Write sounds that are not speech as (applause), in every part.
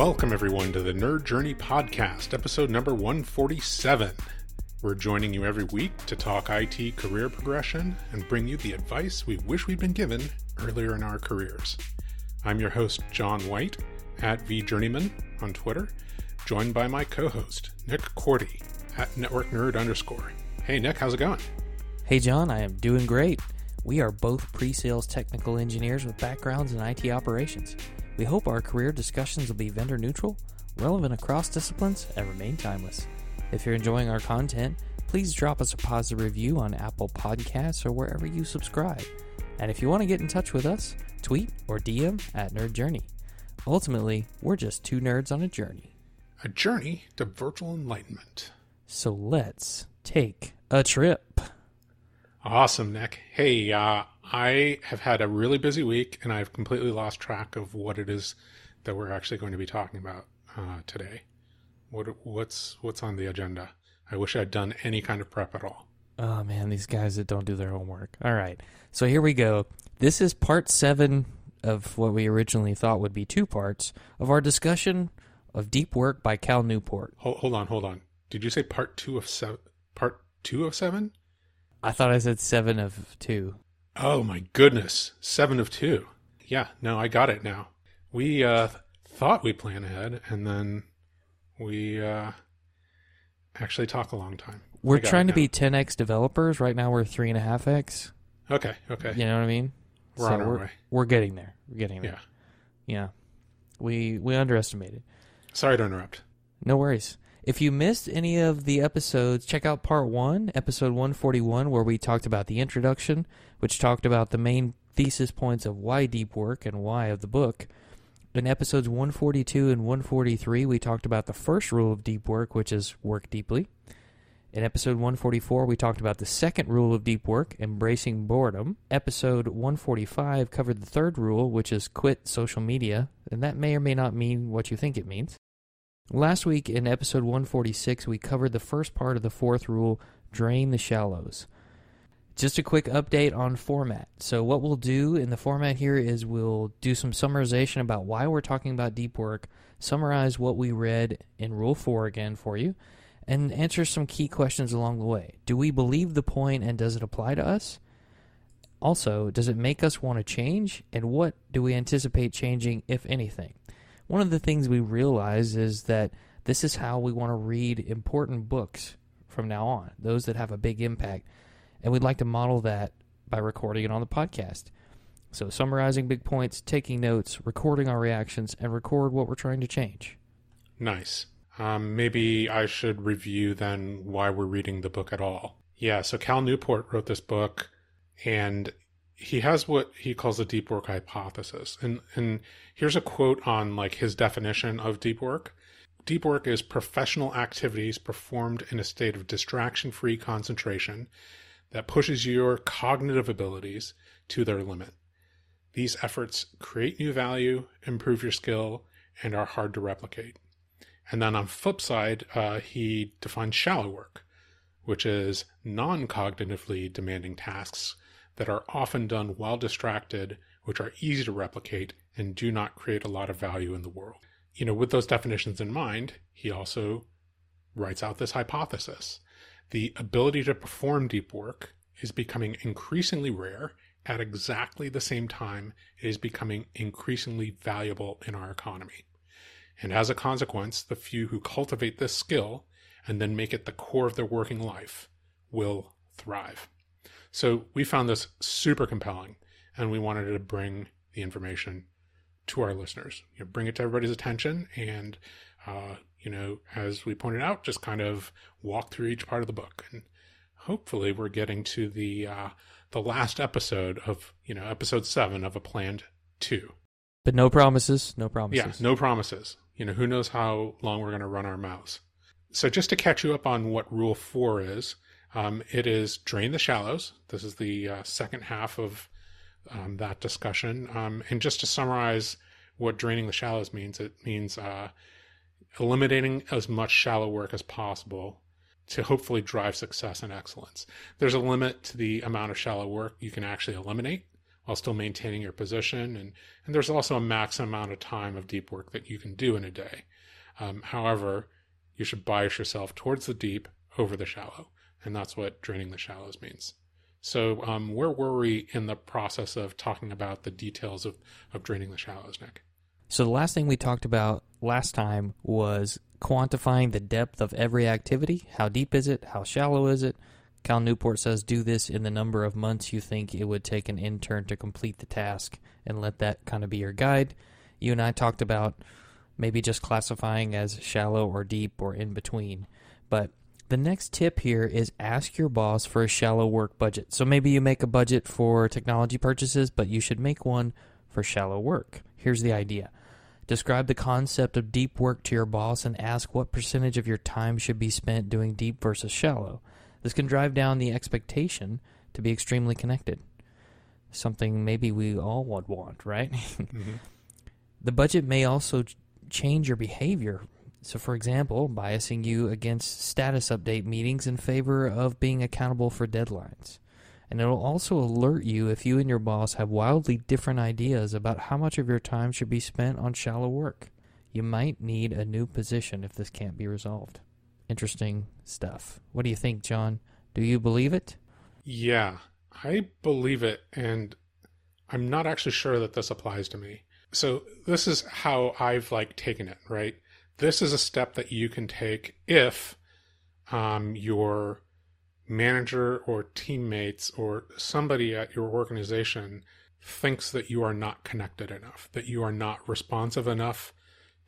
Welcome, everyone, to the Nerd Journey Podcast, episode number 147. We're joining you every week to talk IT career progression and bring you the advice we wish we'd been given earlier in our careers. I'm your host, John White, at VJourneyman on Twitter, joined by my co host, Nick Korte, at Network Nerd underscore. Hey, Nick, how's it going? Hey, John, I am doing great. We are both pre sales technical engineers with backgrounds in IT operations. We hope our career discussions will be vendor neutral, relevant across disciplines, and remain timeless. If you're enjoying our content, please drop us a positive review on Apple Podcasts or wherever you subscribe. And if you want to get in touch with us, tweet or DM at Nerd Journey. Ultimately, we're just two nerds on a journey. A journey to virtual enlightenment. So let's take a trip. Awesome, Nick. Hey, uh, I have had a really busy week and I've completely lost track of what it is that we're actually going to be talking about uh, today. What what's what's on the agenda? I wish I'd done any kind of prep at all. Oh man, these guys that don't do their homework. All right. So here we go. This is part 7 of what we originally thought would be two parts of our discussion of Deep Work by Cal Newport. Hold, hold on, hold on. Did you say part 2 of 7 part 2 of 7? I thought I said 7 of 2. Oh my goodness, seven of two. Yeah, no, I got it now. We uh, thought we plan ahead, and then we uh, actually talk a long time. We're trying to be 10x developers. Right now, we're three and a half x. Okay, okay. You know what I mean? We're so on our we're, way. We're getting there. We're getting there. Yeah. Yeah. We we underestimated. Sorry to interrupt. No worries. If you missed any of the episodes, check out part one, episode 141, where we talked about the introduction, which talked about the main thesis points of why deep work and why of the book. In episodes 142 and 143, we talked about the first rule of deep work, which is work deeply. In episode 144, we talked about the second rule of deep work, embracing boredom. Episode 145 covered the third rule, which is quit social media, and that may or may not mean what you think it means. Last week in episode 146, we covered the first part of the fourth rule drain the shallows. Just a quick update on format. So, what we'll do in the format here is we'll do some summarization about why we're talking about deep work, summarize what we read in Rule 4 again for you, and answer some key questions along the way. Do we believe the point and does it apply to us? Also, does it make us want to change? And what do we anticipate changing, if anything? One of the things we realize is that this is how we want to read important books from now on, those that have a big impact. And we'd like to model that by recording it on the podcast. So, summarizing big points, taking notes, recording our reactions, and record what we're trying to change. Nice. Um, maybe I should review then why we're reading the book at all. Yeah, so Cal Newport wrote this book, and he has what he calls the deep work hypothesis. And and here's a quote on like his definition of deep work. Deep work is professional activities performed in a state of distraction-free concentration that pushes your cognitive abilities to their limit. These efforts create new value, improve your skill, and are hard to replicate. And then on flip side, uh, he defines shallow work, which is non-cognitively demanding tasks that are often done while distracted, which are easy to replicate and do not create a lot of value in the world. You know, with those definitions in mind, he also writes out this hypothesis. The ability to perform deep work is becoming increasingly rare at exactly the same time it is becoming increasingly valuable in our economy. And as a consequence, the few who cultivate this skill and then make it the core of their working life will thrive. So we found this super compelling, and we wanted to bring the information to our listeners. You know, bring it to everybody's attention, and uh, you know, as we pointed out, just kind of walk through each part of the book, and hopefully, we're getting to the uh, the last episode of you know episode seven of a planned two. But no promises, no promises. Yeah, no promises. You know, who knows how long we're going to run our mouths. So just to catch you up on what Rule Four is, um, it is Drain the Shallows. This is the uh, second half of um, that discussion. Um, and just to summarize what draining the shallows means, it means uh, eliminating as much shallow work as possible to hopefully drive success and excellence. There's a limit to the amount of shallow work you can actually eliminate, while still maintaining your position. And, and there's also a max amount of time of deep work that you can do in a day. Um, however, you should bias yourself towards the deep over the shallow. And that's what draining the shallows means. So, um, where were we in the process of talking about the details of, of draining the shallows, Nick? So, the last thing we talked about last time was quantifying the depth of every activity. How deep is it? How shallow is it? Cal Newport says do this in the number of months you think it would take an intern to complete the task and let that kind of be your guide. You and I talked about maybe just classifying as shallow or deep or in between. But the next tip here is ask your boss for a shallow work budget. So maybe you make a budget for technology purchases, but you should make one for shallow work. Here's the idea Describe the concept of deep work to your boss and ask what percentage of your time should be spent doing deep versus shallow. This can drive down the expectation to be extremely connected. Something maybe we all would want, right? (laughs) mm-hmm. The budget may also change your behavior. So, for example, biasing you against status update meetings in favor of being accountable for deadlines. And it'll also alert you if you and your boss have wildly different ideas about how much of your time should be spent on shallow work. You might need a new position if this can't be resolved interesting stuff. What do you think, John? Do you believe it? Yeah, I believe it, and I'm not actually sure that this applies to me. So this is how I've like taken it, right? This is a step that you can take if um, your manager or teammates or somebody at your organization thinks that you are not connected enough, that you are not responsive enough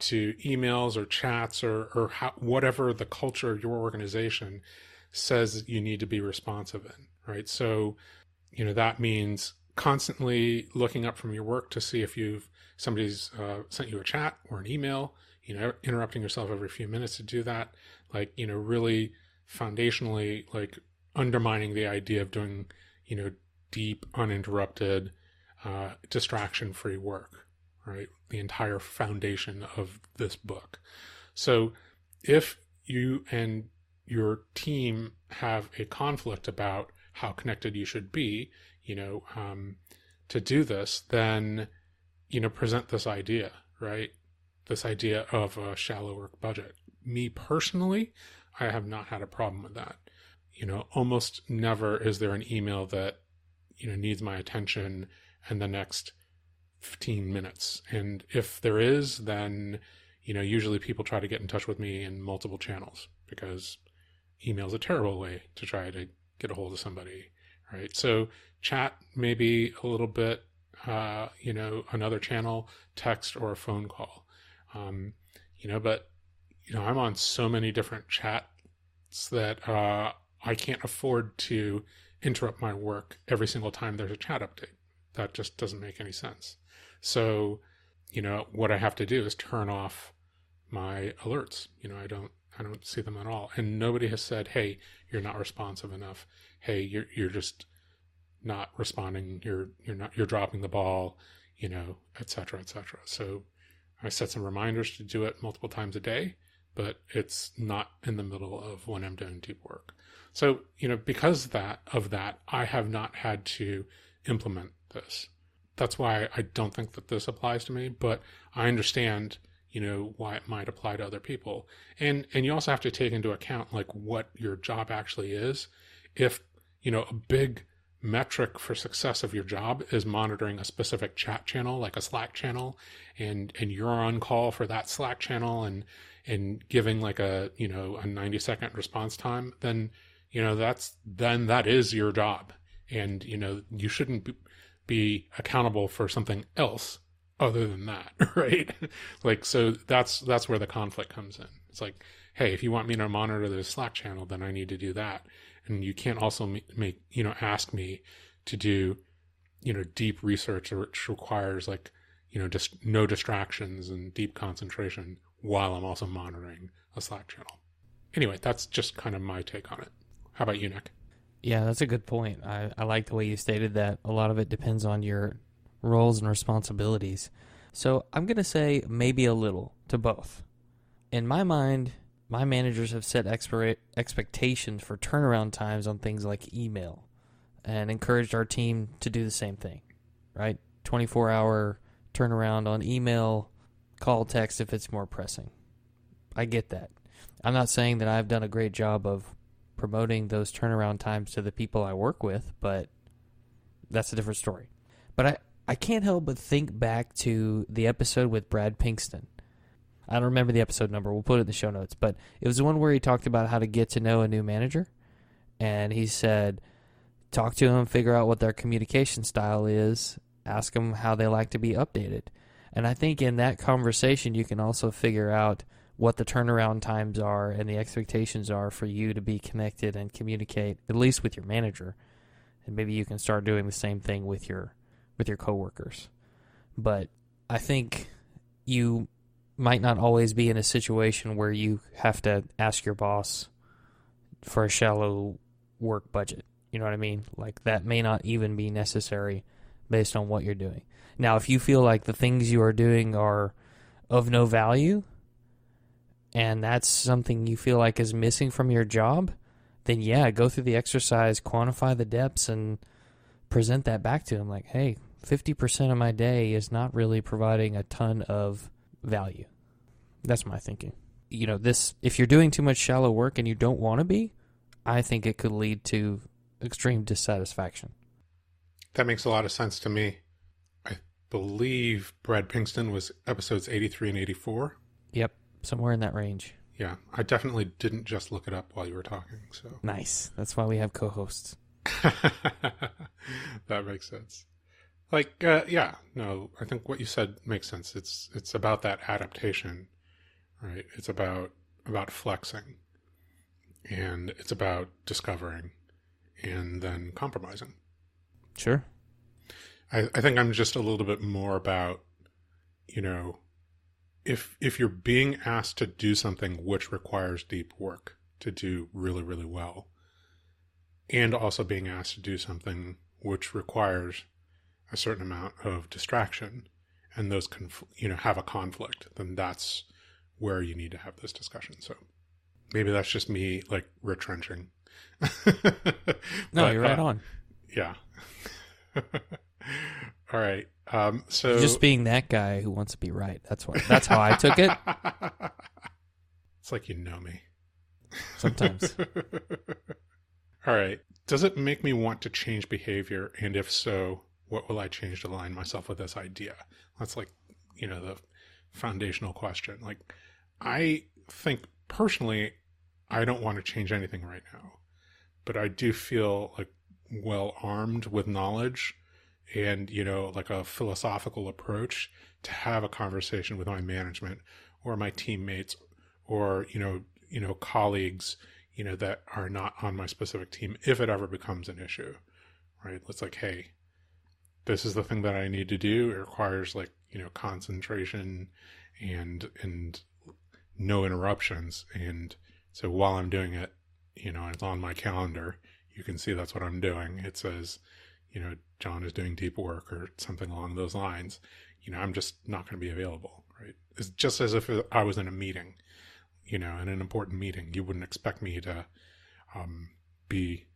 to emails or chats or, or how, whatever the culture of your organization says you need to be responsive in, right? So, you know, that means constantly looking up from your work to see if you've somebody's uh, sent you a chat or an email, you know, interrupting yourself every few minutes to do that, like, you know, really foundationally, like undermining the idea of doing, you know, deep, uninterrupted, uh, distraction free work, right? The entire foundation of this book. So if you and your team have a conflict about how connected you should be, you know, um, to do this, then, you know, present this idea, right? This idea of a shallow work budget. Me personally, I have not had a problem with that. You know, almost never is there an email that, you know, needs my attention and the next 15 minutes. And if there is, then, you know, usually people try to get in touch with me in multiple channels because email is a terrible way to try to get a hold of somebody, right? So chat maybe a little bit, uh, you know, another channel, text or a phone call, um, you know, but, you know, I'm on so many different chats that uh, I can't afford to interrupt my work every single time there's a chat update. That just doesn't make any sense. So, you know, what I have to do is turn off my alerts. You know, I don't I don't see them at all. And nobody has said, "Hey, you're not responsive enough. Hey, you're you're just not responding. You're you're not you're dropping the ball, you know, et cetera, et cetera." So I set some reminders to do it multiple times a day, but it's not in the middle of when I'm doing deep work. So, you know, because that of that, I have not had to implement this that's why I don't think that this applies to me, but I understand, you know, why it might apply to other people. And and you also have to take into account like what your job actually is. If, you know, a big metric for success of your job is monitoring a specific chat channel like a Slack channel and and you're on call for that Slack channel and and giving like a, you know, a 90 second response time, then you know, that's then that is your job. And you know, you shouldn't be, accountable for something else other than that, (laughs) right? like, so that's, that's where the conflict comes in. It's like, hey, if you want me to monitor the Slack channel, then I need to do that. And you can't also make, you know, ask me to do, you know, deep research which requires like, you know, just no distractions and deep concentration while I'm also monitoring a Slack channel. Anyway, that's just kind of my take on it. How about you, Nick? Yeah, that's a good point. I, I like the way you stated that. A lot of it depends on your roles and responsibilities. So I'm going to say maybe a little to both. In my mind, my managers have set expira- expectations for turnaround times on things like email and encouraged our team to do the same thing. right? 24 hour turnaround on email, call, text if it's more pressing. I get that. I'm not saying that I've done a great job of promoting those turnaround times to the people I work with, but that's a different story. But I, I can't help but think back to the episode with Brad Pinkston. I don't remember the episode number. We'll put it in the show notes. But it was the one where he talked about how to get to know a new manager. And he said, talk to them, figure out what their communication style is, ask them how they like to be updated. And I think in that conversation, you can also figure out what the turnaround times are and the expectations are for you to be connected and communicate, at least with your manager. And maybe you can start doing the same thing with your with your coworkers. But I think you might not always be in a situation where you have to ask your boss for a shallow work budget. You know what I mean? Like that may not even be necessary based on what you're doing. Now, if you feel like the things you are doing are of no value and that's something you feel like is missing from your job, then yeah, go through the exercise, quantify the depths and present that back to him like, "Hey, 50% of my day is not really providing a ton of value." That's my thinking. You know, this if you're doing too much shallow work and you don't want to be, I think it could lead to extreme dissatisfaction. That makes a lot of sense to me. I believe Brad Pinkston was episodes 83 and 84. Yep, somewhere in that range. Yeah, I definitely didn't just look it up while you were talking. So Nice. That's why we have co-hosts. (laughs) that makes sense. Like, uh, yeah, no, I think what you said makes sense. It's it's about that adaptation, right? It's about about flexing, and it's about discovering, and then compromising. Sure. I, I think I'm just a little bit more about, you know, if if you're being asked to do something which requires deep work to do really really well, and also being asked to do something which requires a certain amount of distraction, and those conf- you know have a conflict, then that's where you need to have this discussion. So maybe that's just me like retrenching. (laughs) No, But, you're right uh, on. Yeah. (laughs) All right. Um, so Just being that guy who wants to be right. That's what. That's how I took it. (laughs) it's like you know me. Sometimes. All right. Does it make me want to change behavior? And if so, what will I change to align myself with this idea? That's like, you know, the foundational question. Like, I think personally, I don't want to change anything right now, but I do feel like well armed with knowledge and, you know, like a philosophical approach to have a conversation with my management or my teammates or, you know, you know, colleagues, you know, that are not on my specific team if it ever becomes an issue, right? It's like, hey, this is the thing that I need to do. It requires like, you know, concentration and, and no interruptions. And so while I'm doing it, you know, it's on my calendar, you can see that's what I'm doing. It says, you know, John is doing deep work or something along those lines. You know, I'm just not going to be available, right? It's just as if I was in a meeting, you know, in an important meeting. You wouldn't expect me to um, be,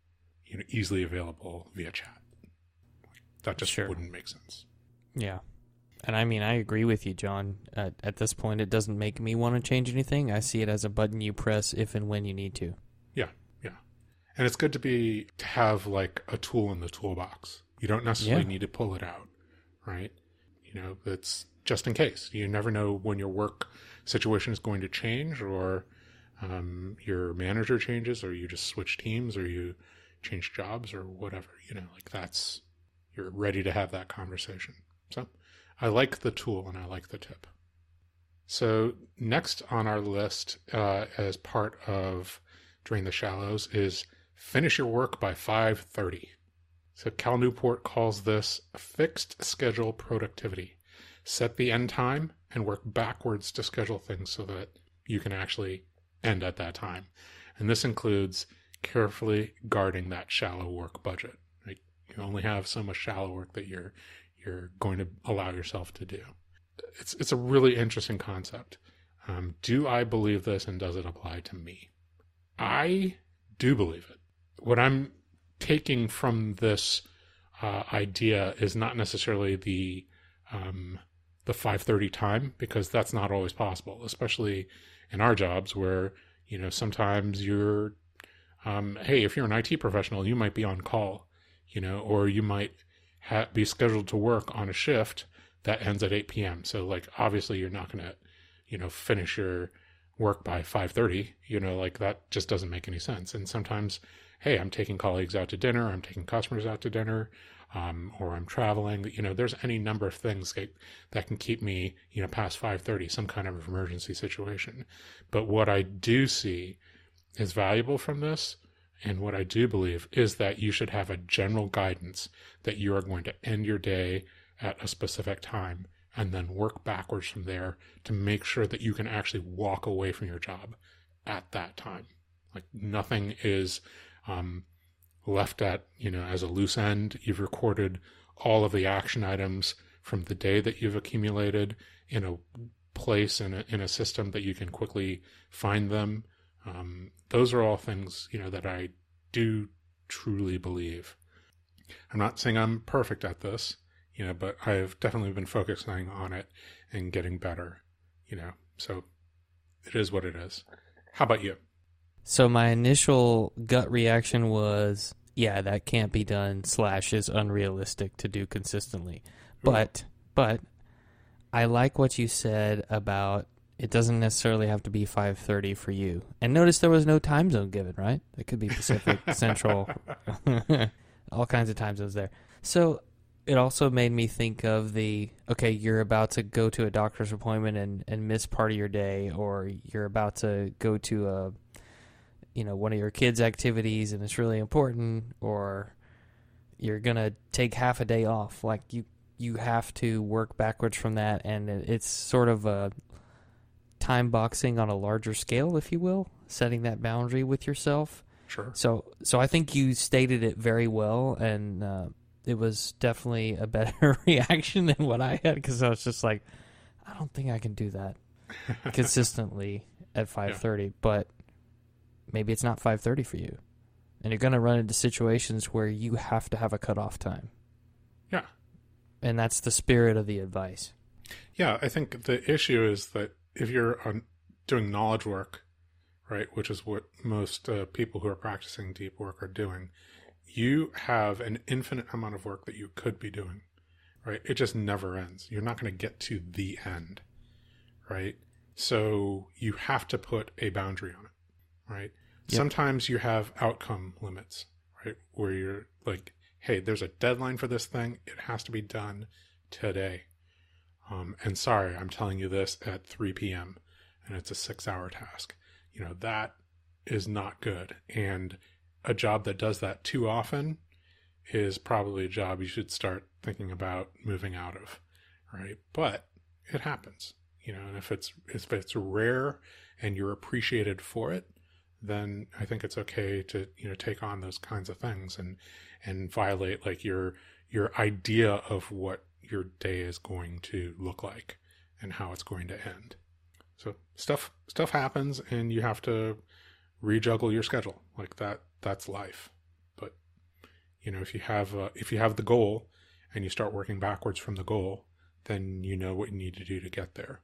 you know, easily available via chat. That just Sure. wouldn't make sense. Yeah. And I mean, I agree with you, John. At, at this point, it doesn't make me want to change anything. I see it as a button you press if and when you need to. Yeah, yeah. And it's good to be to have like a tool in the toolbox. You don't necessarily Yeah. need to pull it out, right? You know, it's just in case. You never know when your work situation is going to change, or um, your manager changes, or you just switch teams, or you change jobs, or whatever. You know, like that's you're ready to have that conversation. So, I like the tool and I like the tip. So next on our list, uh, as part of Drain the Shallows, is finish your work by 5.30 so cal newport calls this fixed schedule productivity set the end time and work backwards to schedule things so that you can actually end at that time and this includes carefully guarding that shallow work budget you only have so much shallow work that you're you're going to allow yourself to do. It's it's a really interesting concept. Um, do i believe this and does it apply to me? I do believe it. What I'm taking from this uh, idea is not necessarily the um, the 5:30 time because that's not always possible, especially in our jobs where you know sometimes you're um, hey if you're an IT professional you might be on call, you know, or you might ha- be scheduled to work on a shift that ends at 8 p.m. So like obviously you're not going to you know finish your work by 5:30, you know, like that just doesn't make any sense. And sometimes hey, I'm taking colleagues out to dinner, I'm taking customers out to dinner, um, or I'm traveling. You know, there's any number of things that, that can keep me, you know, past 5:30, some kind of emergency situation. But what I do see is valuable from this, and what I do believe is that you should have a general guidance that you are going to end your day at a specific time and then work backwards from there to make sure that you can actually walk away from your job at that time. Like nothing is um, left at, you know, as a loose end. You've recorded all of the action items from the day that you've accumulated in a place in a, in a system that you can quickly find them. Um, those are all things, you know, that I do truly believe. I'm not saying I'm perfect at this, you know, but I've definitely been focusing on it and getting better, you know, so it is what it is. How about you? So my initial gut reaction was, yeah, that can't be done. Slash is unrealistic to do consistently. But but I like what you said about it doesn't necessarily have to be 5:30 for you. And notice there was no time zone given, right? It could be Pacific, (laughs) Central, (laughs) all kinds of time zones there. So it also made me think of the okay, you're about to go to a doctor's appointment and and miss part of your day or you're about to go to a you know one of your kids activities and it's really important or you're going to take half a day off like you you have to work backwards from that and it's sort of a time boxing on a larger scale if you will setting that boundary with yourself sure so so i think you stated it very well and uh, it was definitely a better (laughs) reaction than what i had because i was just like i don't think i can do that (laughs) consistently at 5.30 yeah. but maybe it's not 5:30 for you. And you're going to run into situations where you have to have a cutoff time. Yeah. And that's the spirit of the advice. Yeah, I think the issue is that if you're on doing knowledge work, right, which is what most uh, people who are practicing deep work are doing, you have an infinite amount of work that you could be doing, right? It just never ends. You're not going to get to the end, right? So you have to put a boundary on it right? Yep. Sometimes you have outcome limits, right? Where you're like, hey, there's a deadline for this thing. It has to be done today. Um, and sorry, I'm telling you this at 3 p.m. and it's a six hour task. You know, that is not good. And a job that does that too often is probably a job you should start thinking about moving out of, right? But it happens, you know, and if it's if it's rare and you're appreciated for it, then I think it's okay to you know take on those kinds of things and and violate like your your idea of what your day is going to look like and how it's going to end. So stuff stuff happens and you have to rejuggle your schedule like that. That's life. But you know if you have uh, if you have the goal and you start working backwards from the goal, then you know what you need to do to get there,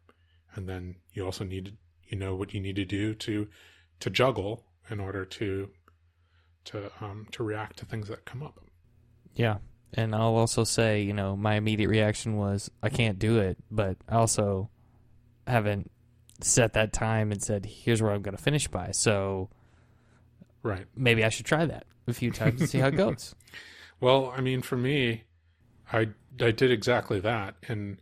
and then you also need to you know what you need to do to to juggle in order to to um, to react to things that come up. Yeah, and I'll also say, you know, my immediate reaction was I can't do it, but I also haven't set that time and said here's where I'm going to finish by. So, right, maybe I should try that a few times and see how it goes. (laughs) well, I mean, for me, I I did exactly that, and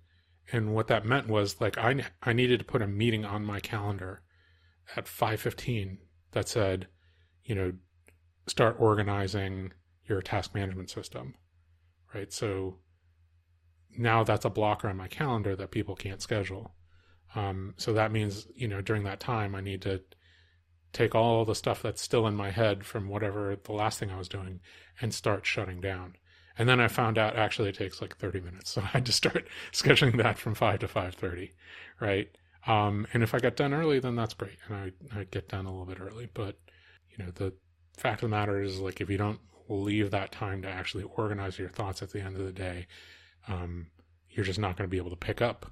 and what that meant was like I I needed to put a meeting on my calendar at 5:15 that said, you know, start organizing your task management system. Right? So now that's a blocker on my calendar that people can't schedule. Um, so that means, you know, during that time I need to take all the stuff that's still in my head from whatever the last thing I was doing and start shutting down. And then I found out actually it takes like 30 minutes. (laughs) So I had to start (laughs) scheduling that from 5 to 5:30, right? Um, and if I get done early, then that's great, and I I get done a little bit early. But you know, the fact of the matter is, like, if you don't leave that time to actually organize your thoughts at the end of the day, um, you're just not going to be able to pick up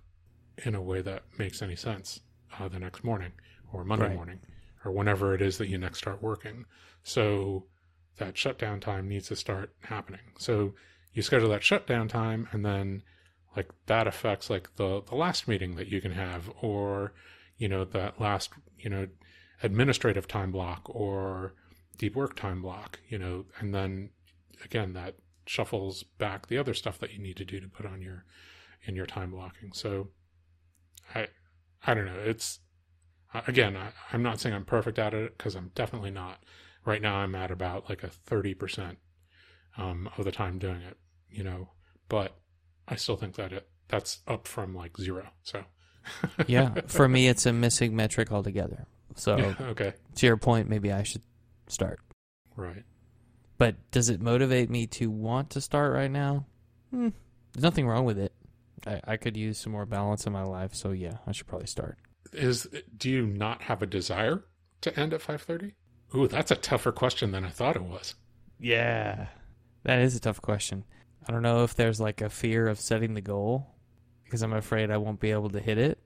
in a way that makes any sense uh, the next morning or Monday Right. morning or whenever it is that you next start working. So that shutdown time needs to start happening. So you schedule that shutdown time and then like that affects like the the last meeting that you can have or you know that last you know administrative time block or deep work time block you know and then again that shuffles back the other stuff that you need to do to put on your in your time blocking. So i i don't know. It's uh, again I, i'm not saying i'm perfect at it because i'm definitely not. Right now i'm at about like a 30% um, of the time doing it you know but i still think that it that's up from like zero so. Yeah, for me, (laughs) it's a missing metric altogether. So, yeah, (laughs) okay. to your point, maybe I should start. right But does it motivate me to want to start right now? Hmm, there's nothing wrong with it. I, I could use some more balance in my life, so yeah, I should probably start. is do you not have a desire to end at 5:30? Ooh, that's a tougher question than I thought it was. Yeah, that is a tough question. I don't know if there's like a fear of setting the goal because I'm afraid I won't be able to hit it.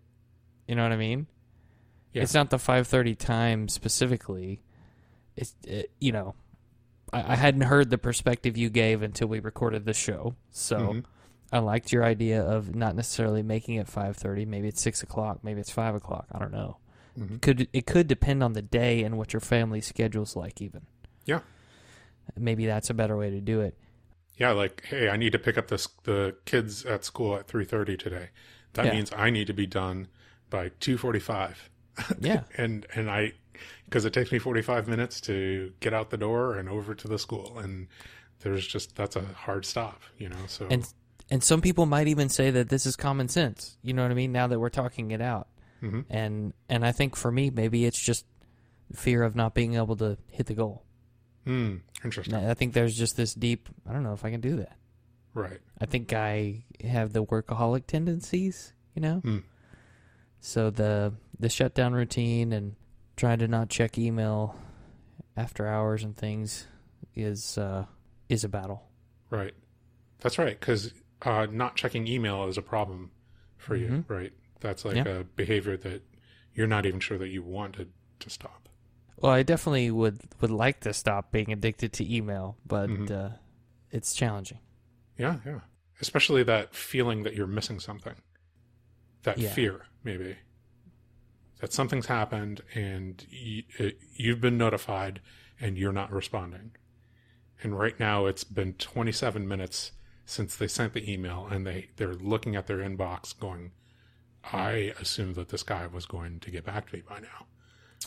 You know what I mean? Yeah. It's not the 5:30 time specifically. It's it, you know, I, I hadn't heard the perspective you gave until we recorded the show, so Mhm. I liked your idea of not necessarily making it 5:30. Maybe it's six o'clock. Maybe it's five o'clock. I don't know. Mhm. Could it could depend on the day and what your family schedule's like, even. Yeah. Maybe that's a better way to do it. Yeah, like hey, I need to pick up this the kids at school at 3:30 today. That Yeah. means I need to be done by 2:45. Yeah. (laughs) and and I because it takes me 45 minutes to get out the door and over to the school and there's just that's a hard stop, you know. So And and some people might even say that this is common sense. You know what I mean? Now that we're talking it out. Mhm. And and I think for me maybe it's just fear of not being able to hit the goal. Hmm, interesting. And I think there's just this deep I don't know if I can do that. Right. I think I have the workaholic tendencies, you know? Hmm. So the the shutdown routine and trying to not check email after hours and things is uh is a battle. Right. That's right. Because uh, not checking email is a problem for you, Mhm. right? That's like Yeah. a behavior that you're not even sure that you wanted to stop. Well, I definitely would would like to stop being addicted to email, but Mhm. uh, it's challenging. Yeah, yeah. Especially that feeling that you're missing something. That Yeah. fear, maybe. That something's happened and y- it, you've been notified and you're not responding. And right now it's been 27 minutes since they sent the email and they, they're looking at their inbox going, I assumed that this guy was going to get back to me by now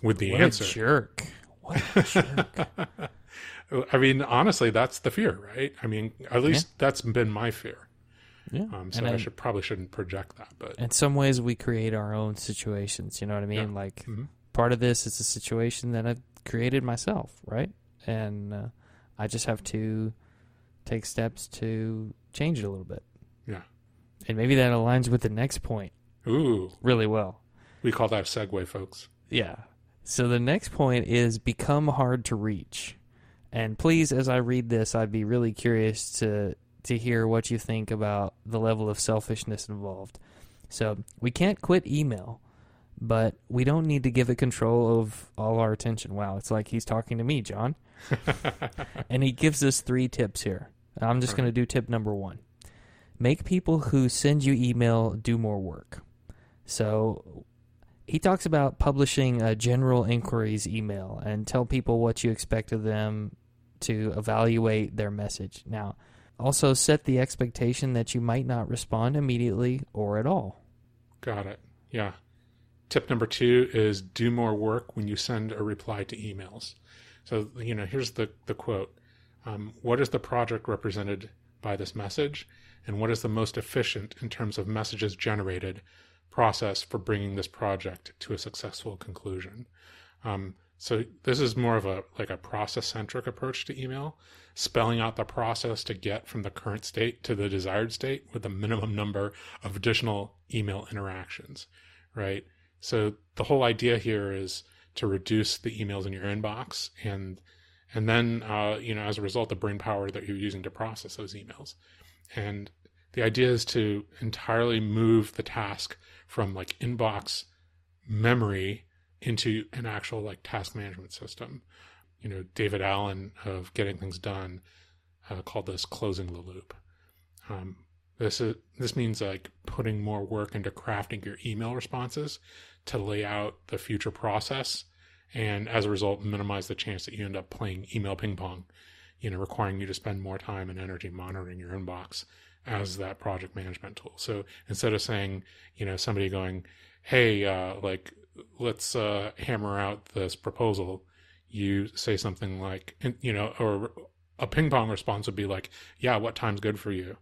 with the what answer. a jerk! What a (laughs) jerk! I mean, honestly, that's the fear, right? I mean, at least that's been my fear. Yeah, Um, so and I in, should probably shouldn't project that, but in some ways we create our own situations. You know what I mean? Yeah. Like Mhm. part of this is a situation that I've created myself, right? And uh, I just have to take steps to change it a little bit. Yeah. And maybe that aligns with the next point ooh, really well. we call that a segue, folks. Yeah. So the next point is become hard to reach. And please, as I read this, I'd be really curious to to hear what you think about the level of selfishness involved. So we can't quit email, but we don't need to give it control of all our attention. Wow, it's like he's talking to me, John. (laughs) and he gives us three tips here. I'm just going to do tip number one make people who send you email do more work. So he talks about publishing a general inquiries email and tell people what you expect of them to evaluate their message. Now, also set the expectation that you might not respond immediately or at all. Got it. Yeah. Tip number two is do more work when you send a reply to emails. So, you know, here's the, the quote um, What is the project represented by this message? And what is the most efficient in terms of messages generated process for bringing this project to a successful conclusion? Um, so this is more of a like a process centric approach to email, spelling out the process to get from the current state to the desired state with the minimum number of additional email interactions, right? So the whole idea here is to reduce the emails in your inbox and and then uh, you know as a result the brain power that you're using to process those emails and the idea is to entirely move the task from like inbox memory into an actual like task management system. You know david allen of getting things done uh, called this closing the loop. Um, this is this means like putting more work into crafting your email responses to lay out the future process and as a result minimize the chance that you end up playing email ping pong you know requiring you to spend more time and energy monitoring your inbox as that project management tool. So instead of saying you know somebody going hey uh, like let's uh, hammer out this proposal. You say something like you know or a ping pong response would be like yeah what time's good for you?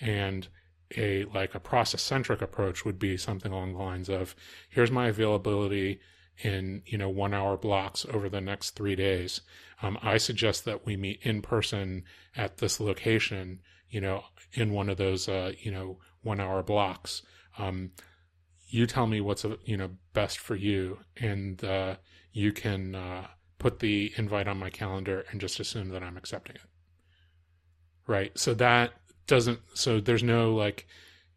And a like a process centric approach would be something along the lines of here's my availability in you know one hour blocks over the next three days. Um, i suggest that we meet in person at this location you know in one of those uh, you know one hour blocks. Um, you tell me what's you know best for you and uh, you can uh, put the invite on my calendar and just assume that i'm accepting it. Right? So that doesn't so there's no like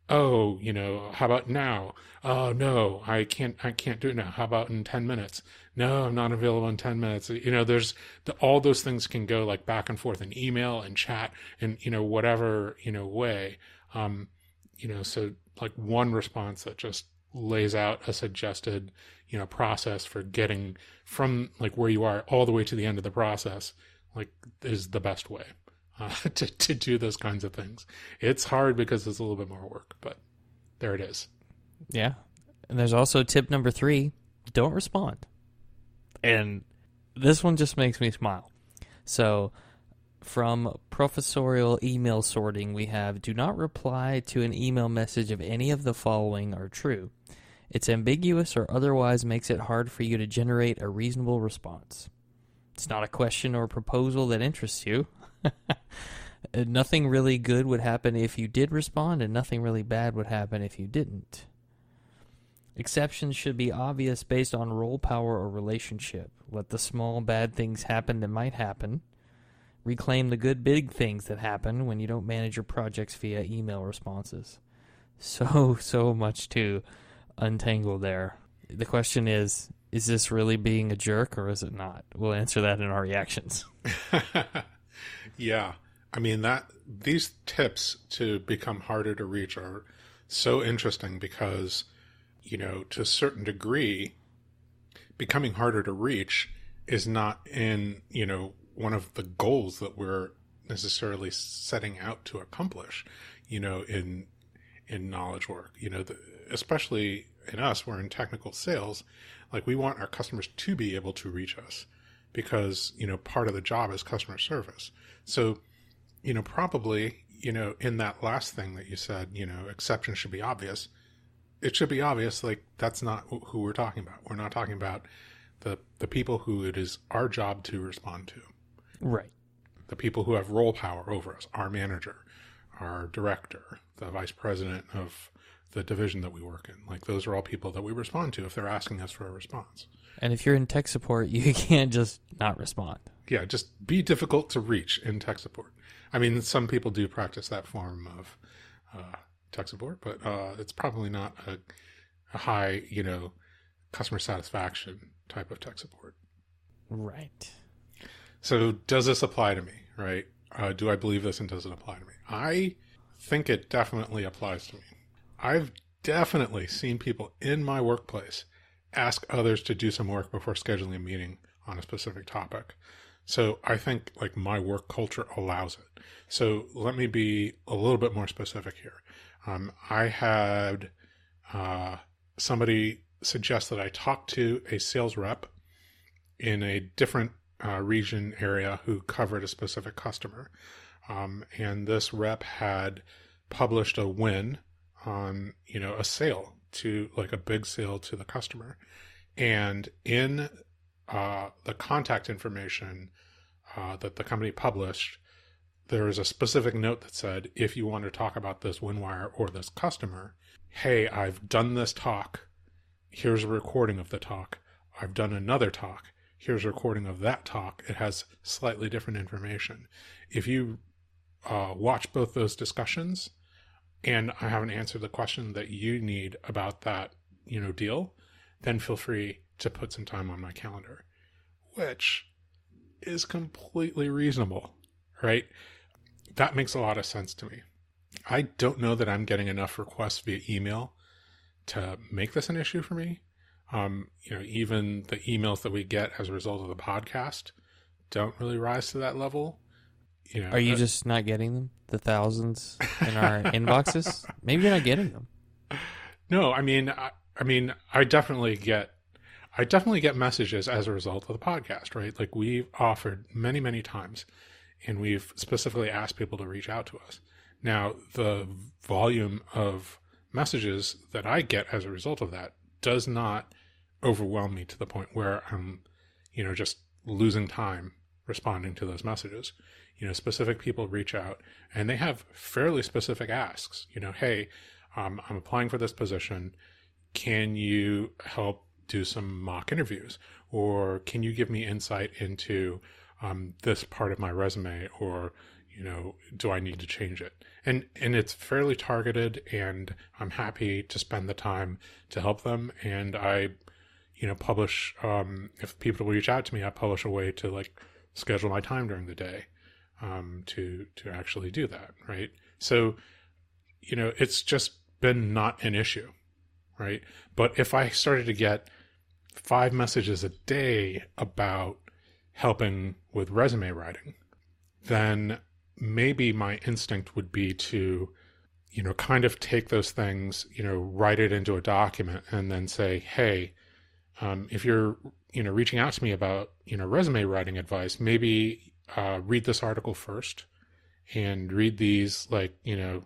oh you know how about now? Oh no i can't i can't do it now. How about in 10 minutes? No i'm not available in 10 minutes. You know there's the, all those things can go like back and forth in email and chat and you know whatever you know way. Um you know so like one response that just lays out a suggested you know process for getting from like where you are all the way to the end of the process like is the best way uh, (laughs) to to do those kinds of things. It's hard because it's a little bit more work, but there it is. Yeah, and there's also tip number three: don't respond. And this one just makes me smile. So, from professorial email sorting, we have do not reply to an email message if any of the following are true. It's ambiguous or otherwise makes it hard for you to generate a reasonable response. It's not a question or proposal that interests you. (laughs) nothing really good would happen if you did respond, and nothing really bad would happen if you didn't. Exceptions should be obvious based on role power or relationship. Let the small bad things happen that might happen. Reclaim the good big things that happen when you don't manage your projects via email responses. (laughs) So, so much to untangle there. The question is is this really being a jerk or is it not? We'll answer that in our reactions. (laughs) Yeah. I mean that these tips to become harder to reach are so interesting because you know to a certain degree becoming harder to reach is not in, you know, one of the goals that we're necessarily setting out to accomplish, you know, in in knowledge work. You know, the, especially in us, we're in technical sales. Like we want our customers to be able to reach us because you know part of the job is customer service. So, you know, probably, you know, in that last thing that you said, you know, exceptions should be obvious. It should be obvious, like that's not who we're talking about. We're not talking about the the people who it is our job to respond to. Right. The people who have role power over us, our manager, our director, the vice president of the division that we work in. Like those are all people that we respond to if they're asking us for a response. And if you're in tech support, (laughs) you can't just not respond yeah, just be difficult to reach in tech support. I mean, some people do practice that form of uh, tech support, but uh, it's probably not a, a, high, you know, customer satisfaction type of tech support. Right. So, does this apply to me? Right? Uh, do I believe this and does it apply to me? I think it definitely applies to me. I've definitely seen people in my workplace ask others to do some work before scheduling a meeting on a specific topic. So I think like my work culture allows it. So let me be a little bit more specific here. Um, I had uh, somebody suggest that I talk to a sales rep in a different uh, region area who covered a specific customer. Um, and this rep had published a win on, you know, a sale to like a big sale to the customer. And in uh, the contact information uh, that the company published, there is a specific note that said, if you want to talk about this WinWire or this customer, hey, I've done this talk. Here's a recording of the talk. I've done another talk. Here's a recording of that talk, it has slightly different information. If you uh, watch both those discussions and I haven't answered the question that you need about that, you know, deal, then feel free to put some time on my calendar, which is completely reasonable, right? That makes a lot of sense to me. I don't know that I'm getting enough requests via email to make this an issue for me. Um, you know, even the emails that we get as a result of the podcast don't really rise to that level. You know, Are you uh, just not getting them? The thousands in (laughs) our inboxes? Maybe you're not getting them. No, I mean, I, I mean, I definitely get, I definitely get messages as a result of the podcast, right? Like we've offered many, many times, and we've specifically asked people to reach out to us. Now, the volume of messages that I get as a result of that does not overwhelm me to the point where I'm, you know, just losing time responding to those messages. You know, specific people reach out and they have fairly specific asks. You know, hey, um, I'm applying for this position. Can you help do some mock interviews? Or can you give me insight into um, this part of my resume? Or, you know, do I need to change it? And and it's fairly targeted, and I'm happy to spend the time to help them. And I, you know, publish um, if people reach out to me, I publish a way to like schedule my time during the day um, to to actually do that, right? So, you know, it's just been not an issue, right? But if I started to get five messages a day about helping with resume writing, then maybe my instinct would be to, you know, kind of take those things, you know, write it into a document and then say, hey, um, if you're, you know, reaching out to me about, you know, resume writing advice, maybe uh, read this article first and read these, like, you know,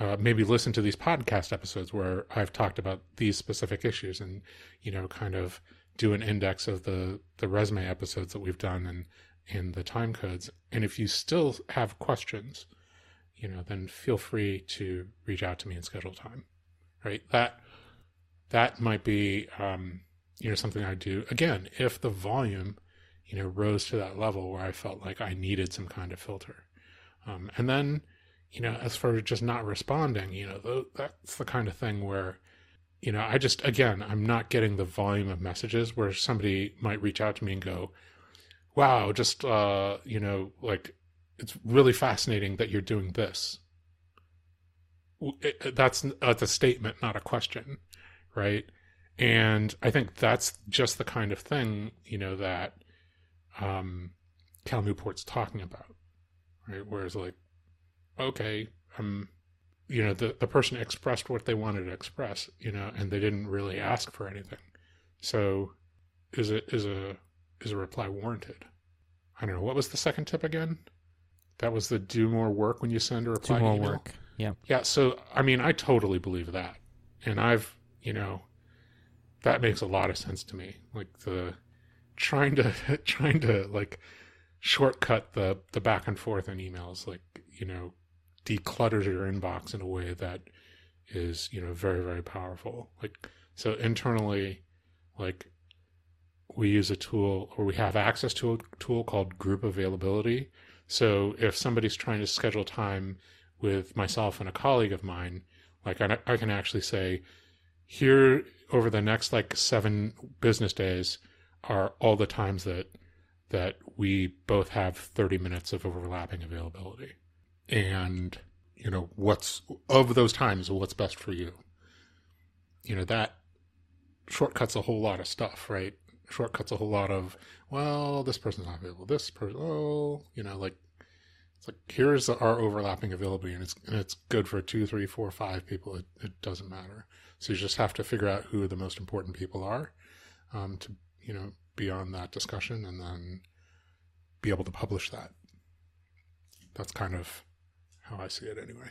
uh, maybe listen to these podcast episodes where I've talked about these specific issues and, you know, kind of do an index of the, the resume episodes that we've done and, and the time codes. And if you still have questions, you know, then feel free to reach out to me and schedule time, right? That, that might be, um, you know, something I do again, if the volume, you know, rose to that level where I felt like I needed some kind of filter. Um, and then, you know, as for just not responding, you know, th- that's the kind of thing where, you know, I just, again, I'm not getting the volume of messages where somebody might reach out to me and go, wow, just, uh, you know, like, it's really fascinating that you're doing this. It, that's, that's a statement, not a question, right? And I think that's just the kind of thing, you know, that um, Cal Newport's talking about, right? Whereas, like, okay, um, you know, the, the person expressed what they wanted to express, you know, and they didn't really ask for anything. So is it is a is a reply warranted? I don't know. What was the second tip again? That was the do more work when you send a reply Do more email? work. Yeah. Yeah, so I mean, I totally believe that, and I've you know, that makes a lot of sense to me. Like the trying to (laughs) trying to like shortcut the the back and forth in emails, like you know, declutters your inbox in a way that is you know very very powerful. Like so internally, like we use a tool or we have access to a tool called group availability. So if somebody's trying to schedule time with myself and a colleague of mine, like I, I can actually say, here over the next like seven business days are all the times that that we both have 30 minutes of overlapping availability. And you know what's of those times what's best for you? You know that shortcuts a whole lot of stuff right shortcuts a whole lot of well this person's not available this person oh you know like it's like here's our overlapping availability and it's and it's good for two three four five people it, it doesn't matter. So you just have to figure out who the most important people are um, to you know be on that discussion and then be able to publish that. That's kind of how i see it anyway.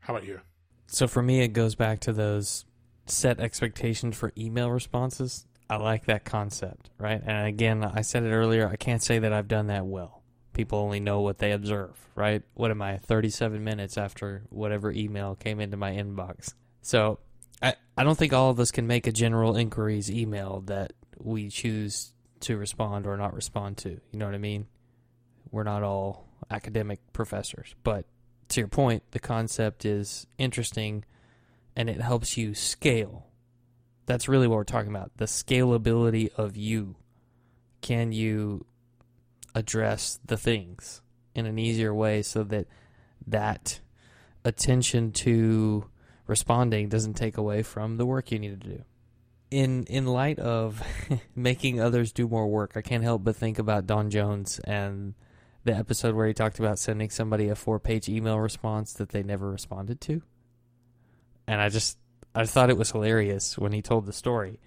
How about you? So for me, it goes back to those set expectations for email responses. I like that concept, right? And again, I said it earlier, I can't say that I've done that well. People only know what they observe, right? What am I, 37 minutes after whatever email came into my inbox? So I, I don't think all of us can make a general inquiries email that we choose to respond or not respond to. You know what I mean? We're not all academic professors, but to your point, the concept is interesting and it helps you scale. That's really what we're talking about the scalability of you. Can you address the things in an easier way so that that attention to responding doesn't take away from the work you need to do? in in light of (laughs) making others do more work, I can't help but think about Don Jones and the episode where he talked about sending somebody a four page email response that they never responded to. And I just I thought it was hilarious when he told the story.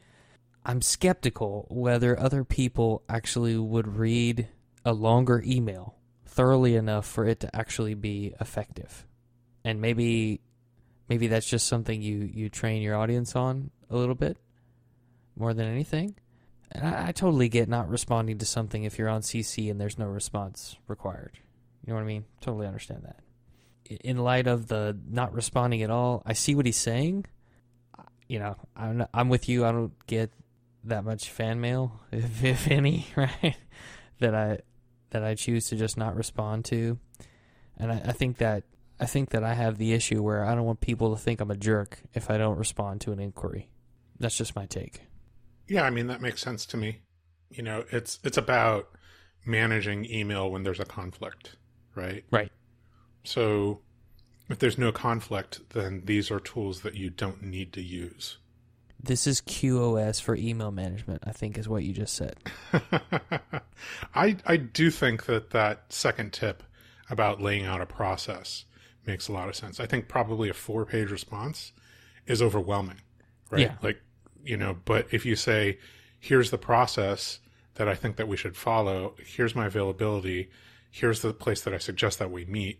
I'm skeptical whether other people actually would read a longer email thoroughly enough for it to actually be effective. And maybe maybe that's just something you you train your audience on a little bit more than anything. And I, I totally get not responding to something if you're on CC and there's no response required. You know what I mean? Totally understand that. In light of the not responding at all, I see what he's saying. You know, I'm I'm with you. I don't get that much fan mail, (laughs) if, if any, (laughs) right? that I that I choose to just not respond to, and I, I think that I think that I have the issue where I don't want people to think I'm a jerk if I don't respond to an inquiry. That's just my take. Yeah, I mean that makes sense to me. You know, it's it's about managing email when there's a conflict, right? Right. So if there's no conflict, then these are tools that you don't need to use. This is QoS for email management, I think is what you just said. (laughs) I I do think that that second tip about laying out a process makes a lot of sense. I think probably a four-page response is overwhelming, right? Yeah. Like you know but if you say here's the process that i think that we should follow here's my availability here's the place that i suggest that we meet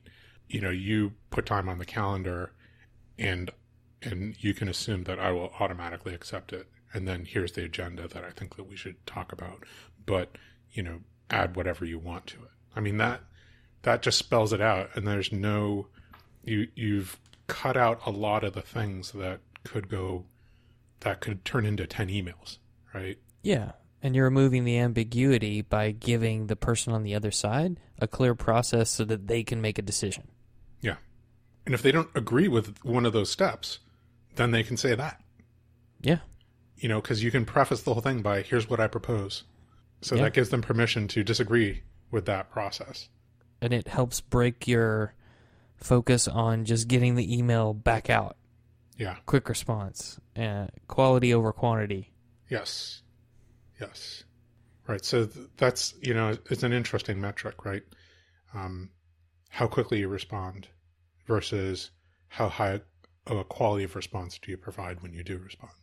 you know you put time on the calendar and and you can assume that i will automatically accept it and then here's the agenda that i think that we should talk about but you know add whatever you want to it i mean that that just spells it out and there's no you you've cut out a lot of the things that could go that could turn into 10 emails, right? Yeah. And you're removing the ambiguity by giving the person on the other side a clear process so that they can make a decision. Yeah. And if they don't agree with one of those steps, then they can say that. Yeah. You know, because you can preface the whole thing by, here's what I propose. So Yeah. that gives them permission to disagree with that process. And it helps break your focus on just getting the email back out. Yeah. Quick response. Uh, quality over quantity. Yes. Yes. Right. So th- that's, you know, it's an interesting metric, right? Um, how quickly you respond versus how high of a quality of response do you provide when you do respond?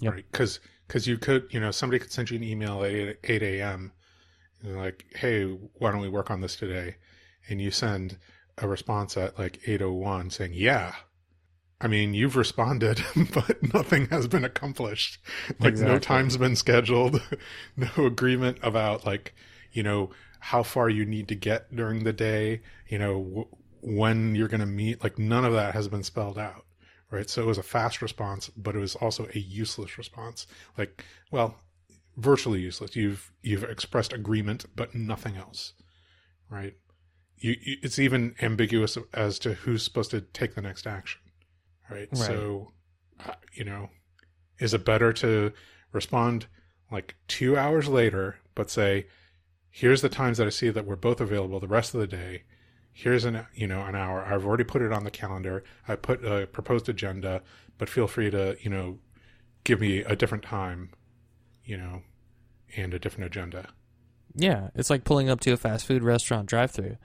Yep. Right. Because cause you could, you know, somebody could send you an email at 8, 8 a.m. and like, hey, why don't we work on this today? And you send a response at like 8.01 saying, yeah. I mean, you've responded, (laughs) but nothing has been accomplished. Like, no Exactly. time's been scheduled, (laughs) no agreement about, like, you know, how far you need to get during the day, you know, w- when you're going to meet. Like, none of that has been spelled out, right? So it was a fast response, but it was also a useless response. Like, well, virtually useless. You've you've expressed agreement, but nothing else, right? You, you it's even ambiguous as to who's supposed to take the next action, right? Right. So, uh, you know, is it better to respond like two hours later, but say, "Here's the times that I see that we're both available the rest of the day." Here's an you know an hour. I've already put it on the calendar. I put a proposed agenda, but feel free to you know give me a different time, you know, and a different agenda. Yeah, it's like pulling up to a fast food restaurant drive-through,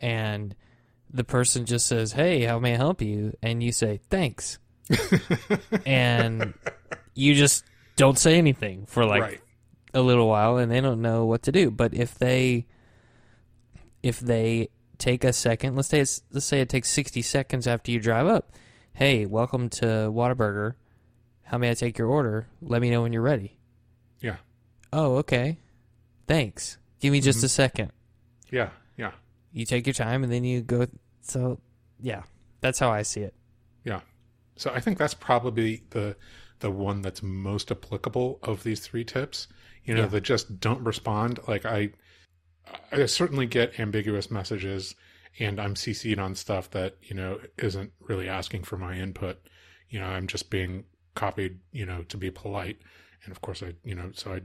and the person just says, "Hey, how may I help you?" And you say, "Thanks," (laughs) and you just don't say anything for like right. A little while, and they don't know what to do. But if they, if they take a second, let's say it's, let's say it takes sixty seconds after you drive up. Hey, welcome to Whataburger. How may I take your order? Let me know when you're ready. Yeah. Oh, okay. Thanks. Give me just Mhm. a second. Yeah. Yeah. You take your time and then you go. So, yeah, that's how I see it. Yeah. So I think that's probably the the one that's most applicable of these three tips. You know, Yeah. that just don't respond. Like I, I certainly get ambiguous messages, and I'm CC'd on stuff that you know isn't really asking for my input. You know, I'm just being copied. You know, to be polite, and of course I, you know, so I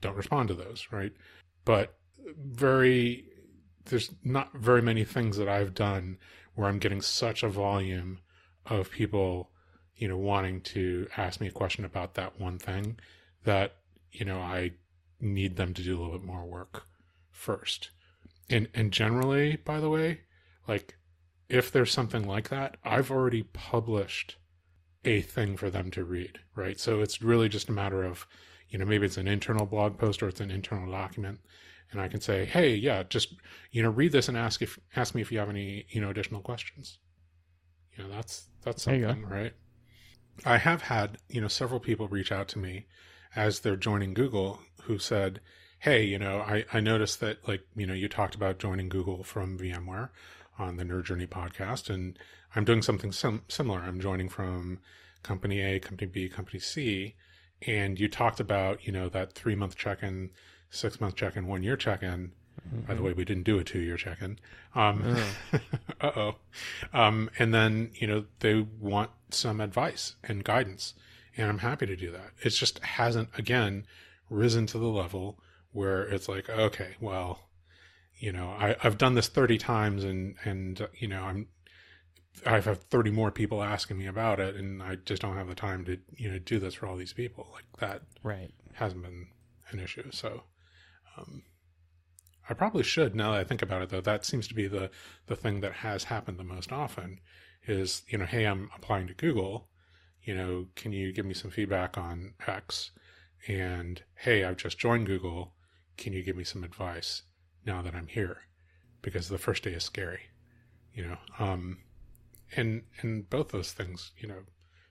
don't respond to those, right? But very, there's not very many things that I've done where I'm getting such a volume of people, you know, wanting to ask me a question about that one thing that, you know, I need them to do a little bit more work first. And and generally, by the way, like if there's something like that, I've already published a thing for them to read, right? So it's really just a matter of, you know, maybe it's an internal blog post or it's an internal document and I can say, "Hey, yeah, just you know, read this and ask if ask me if you have any, you know, additional questions." You know, that's that's There you go. something, right? I have had, you know, several people reach out to me as they're joining Google who said, "Hey, you know, I I noticed that like, you know, you talked about joining Google from VMware on the Nerd Journey podcast and I'm doing something sim- similar. I'm joining from company A, company B, company C, and you talked about, you know, that 3-month check-in, 6-month check-in, 1-year check-in. By the way, we didn't do a 2-year check-in. Um (laughs) uh-oh. Um and then, you know, they want some advice and guidance, and I'm happy to do that. It just hasn't again risen to the level where it's like, okay, well, you know, I, I've done this 30 times and, and, uh, you know, I'm, I've had 30 more people asking me about it and I just don't have the time to, you know, do this for all these people. Like that Right. hasn't been an issue. So, um, I probably should now that I think about it though. That seems to be the, the thing that has happened the most often is, you know, Hey, I'm applying to Google, you know, can you give me some feedback on X? And Hey, I've just joined Google. Can you give me some advice now that I'm here? Because the first day is scary, you know, um, and, and both those things, you know,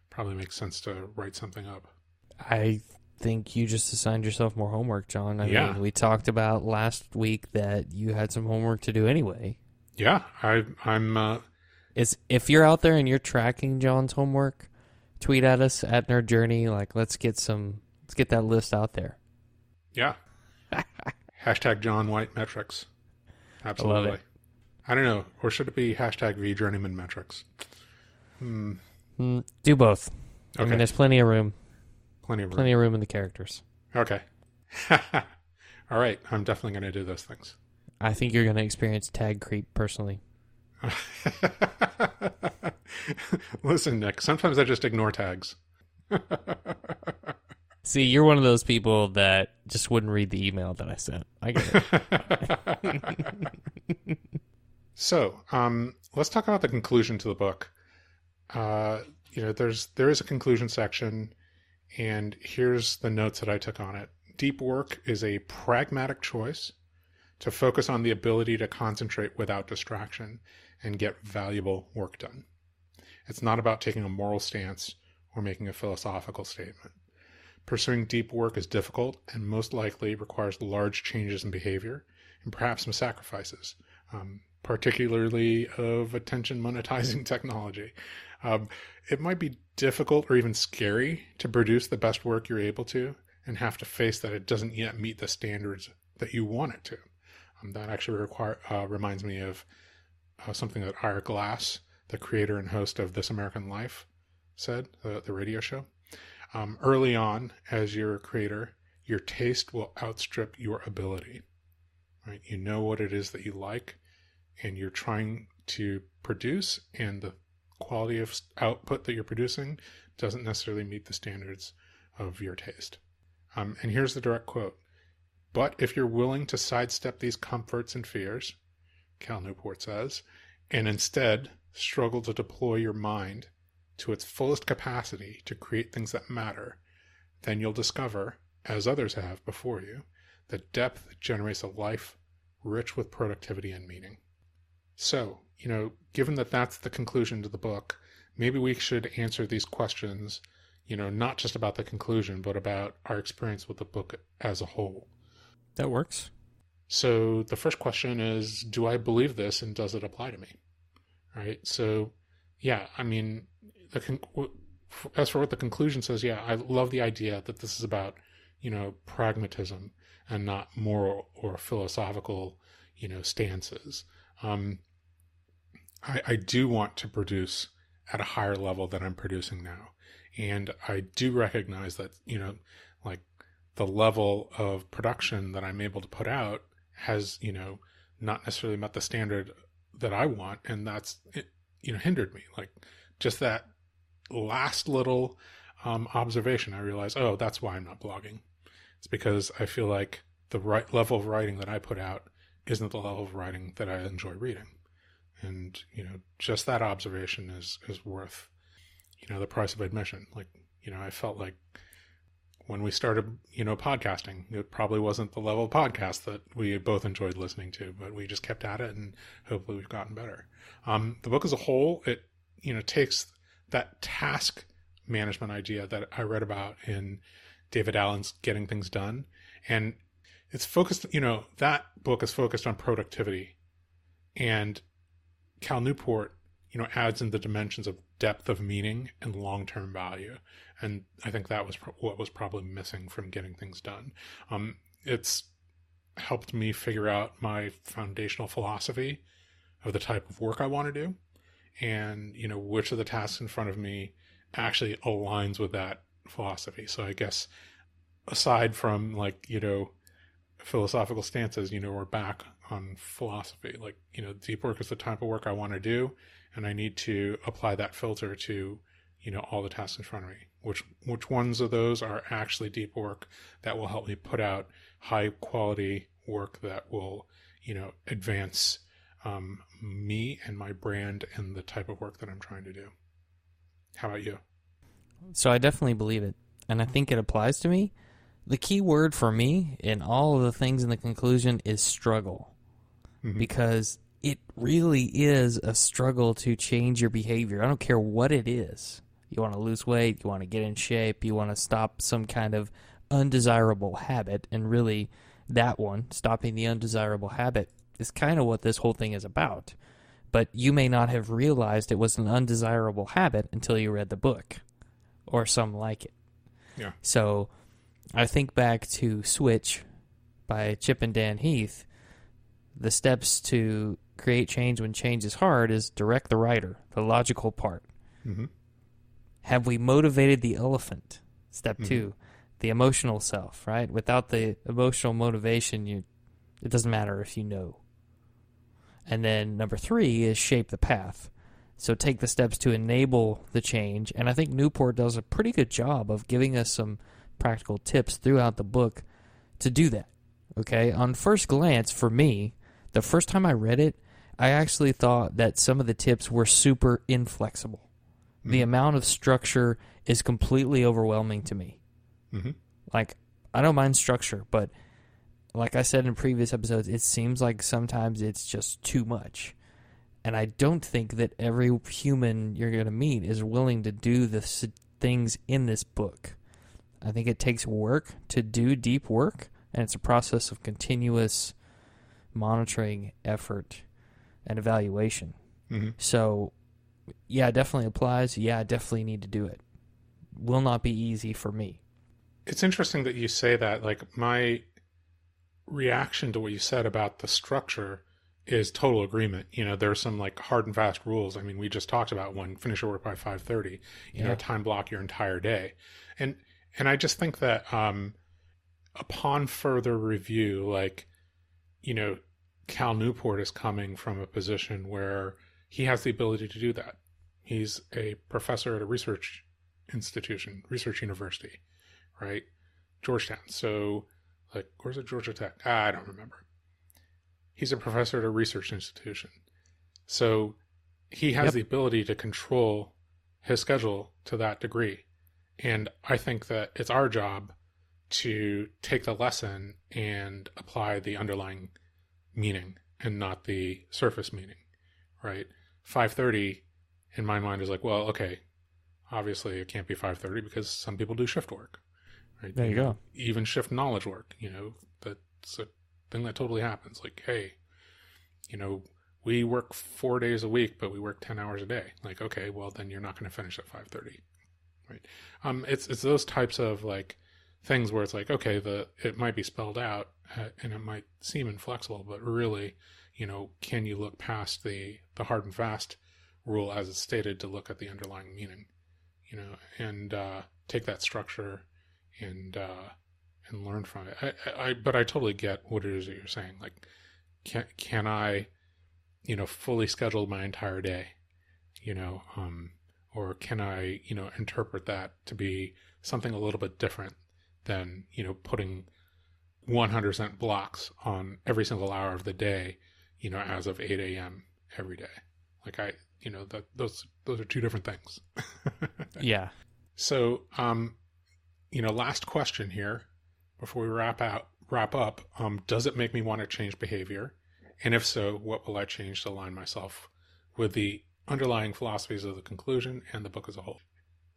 probably makes sense to write something up. I think you just assigned yourself more homework, John. I Yeah. mean, we talked about last week that you had some homework to do anyway. Yeah. I, I'm, uh, Is if you're out there and you're tracking John's homework, tweet at us at Nerd Journey. Like, let's get some, let's get that list out there. Yeah. (laughs) hashtag John White metrics. Absolutely. it. I don't know. Or should it be hashtag V Journeyman metrics? Hmm. Mm, do both. I Okay. mean, there's plenty of room, plenty of room. plenty of room in the characters. Okay. (laughs) All right. I'm definitely going to do those things. I think you're going to experience tag creep personally. (laughs) Listen, Nick, sometimes I just ignore tags. (laughs) See, you're one of those people that just wouldn't read the email that I sent. I get it. so, um, let's talk about the conclusion to the book. Uh, you know, there's there is a conclusion section, and here's the notes that I took on it. Deep work is a pragmatic choice to focus on the ability to concentrate without distraction and get valuable work done. It's not about taking a moral stance or making a philosophical statement. Pursuing deep work is difficult and most likely requires large changes in behavior and perhaps some sacrifices, um, particularly of attention monetizing (laughs) technology. Um, it might be difficult or even scary to produce the best work you're able to and have to face that it doesn't yet meet the standards that you want it to. Um, that actually require, uh, reminds me of uh, something that Ira Glass, the creator and host of This American Life, said, the, the radio show. Um, early on, as you're a creator, your taste will outstrip your ability. Right? You know what it is that you like, and you're trying to produce, and the quality of output that you're producing doesn't necessarily meet the standards of your taste. Um, and here's the direct quote But if you're willing to sidestep these comforts and fears, Cal Newport says, and instead struggle to deploy your mind to its fullest capacity to create things that matter, then you'll discover, as others have before you, that depth generates a life rich with productivity and meaning. So, you know, given that that's the conclusion to the book, maybe we should answer these questions, you know, not just about the conclusion, but about our experience with the book as a whole. That works. So the first question is Do I believe this and does it apply to me? Right. So, yeah, I mean, the con- as for what the conclusion says, yeah, I love the idea that this is about, you know, pragmatism and not moral or philosophical, you know, stances. Um, I, I do want to produce at a higher level than I'm producing now. And I do recognize that, you know, like the level of production that I'm able to put out has, you know, not necessarily met the standard that I want. And that's, it, you know, hindered me. Like just that last little um, observation, I realized, oh, that's why I'm not blogging. It's because I feel like the right level of writing that I put out isn't the level of writing that I enjoy reading. And, you know, just that observation is, is worth, you know, the price of admission. Like, you know, I felt like when we started, you know, podcasting, it probably wasn't the level of podcast that we both enjoyed listening to, but we just kept at it and hopefully we've gotten better. Um, the book as a whole, it, you know, takes that task management idea that I read about in David Allen's Getting Things Done. And it's focused, you know, that book is focused on productivity. And Cal Newport, you know, adds in the dimensions of depth of meaning and long term value. And I think that was pro- what was probably missing from getting things done. Um, it's helped me figure out my foundational philosophy of the type of work I want to do and, you know, which of the tasks in front of me actually aligns with that philosophy. So I guess aside from like, you know, philosophical stances, you know, we're back on philosophy. Like, you know, deep work is the type of work I want to do, and I need to apply that filter to, you know, all the tasks in front of me. Which which ones of those are actually deep work that will help me put out high quality work that will, you know, advance um, me and my brand and the type of work that I'm trying to do. How about you? So I definitely believe it, and I think it applies to me. The key word for me in all of the things in the conclusion is struggle Mhm. because it really is a struggle to change your behavior. I don't care what it is. You want to lose weight, you want to get in shape, you want to stop some kind of undesirable habit, and really that one, stopping the undesirable habit, is kind of what this whole thing is about. But you may not have realized it was an undesirable habit until you read the book or some like it. Yeah. So I think back to Switch by Chip and Dan Heath. The steps to create change when change is hard is direct the writer, the logical part. Mm-hmm. Have we motivated the elephant? Step Mhm. two, the emotional self, right? Without the emotional motivation, you it doesn't matter if you know. And then number three is shape the path. So take the steps to enable the change. And I think Newport does a pretty good job of giving us some practical tips throughout the book to do that. Okay. On first glance, for me, the first time I read it, I actually thought that some of the tips were super inflexible. The Mhm. amount of structure is completely overwhelming to me. Mm-hmm. Like, I don't mind structure, but like I said in previous episodes, it seems like sometimes it's just too much. And I don't think that every human you're going to meet is willing to do the s- things in this book. I think it takes work to do deep work, and it's a process of continuous monitoring, effort, and evaluation. Mm-hmm. So, yeah, it definitely applies. Yeah, I definitely need to do it. Will not be easy for me. It's interesting that you say that. Like my reaction to what you said about the structure is total agreement. You know, there are some like hard and fast rules. I mean, we just talked about one: finish your work by five thirty. You know, time block your entire day, and and I just think that um, upon further review, like you know, Cal Newport is coming from a position where he has the ability to do that. He's a professor at a research institution, research university, right? Georgetown. So, like, where's it? Georgia Tech? Ah, I don't remember. He's a professor at a research institution. So, he has Yep. the ability to control his schedule to that degree. And I think that it's our job to take the lesson and apply the underlying meaning and not the surface meaning, right? 5:30 in my mind is like, well, okay, obviously it can't be 5:30 because some people do shift work. Right? There you go. Even shift knowledge work, you know, that's a thing that totally happens. Like, hey, you know, we work 4 days a week, but we work 10 hours a day. Like, okay, well then you're not going to finish at 5:30. Right. Um, it's it's those types of like things where it's like okay, the it might be spelled out and it might seem inflexible, but really, you know, can you look past the the hard and fast rule as it's stated to look at the underlying meaning, you know, and uh, take that structure and uh, and learn from it. I, I but I totally get what it is that you're saying. Like, can can I, you know, fully schedule my entire day, you know, um, or can I, you know, interpret that to be something a little bit different than you know putting 100% blocks on every single hour of the day, you know, as of 8 a.m. every day. Like I, you know, that those those are two different things. (laughs) yeah. So, um, you know, last question here before we wrap out wrap up. Um, does it make me want to change behavior? And if so, what will I change to align myself with the underlying philosophies of the conclusion and the book as a whole?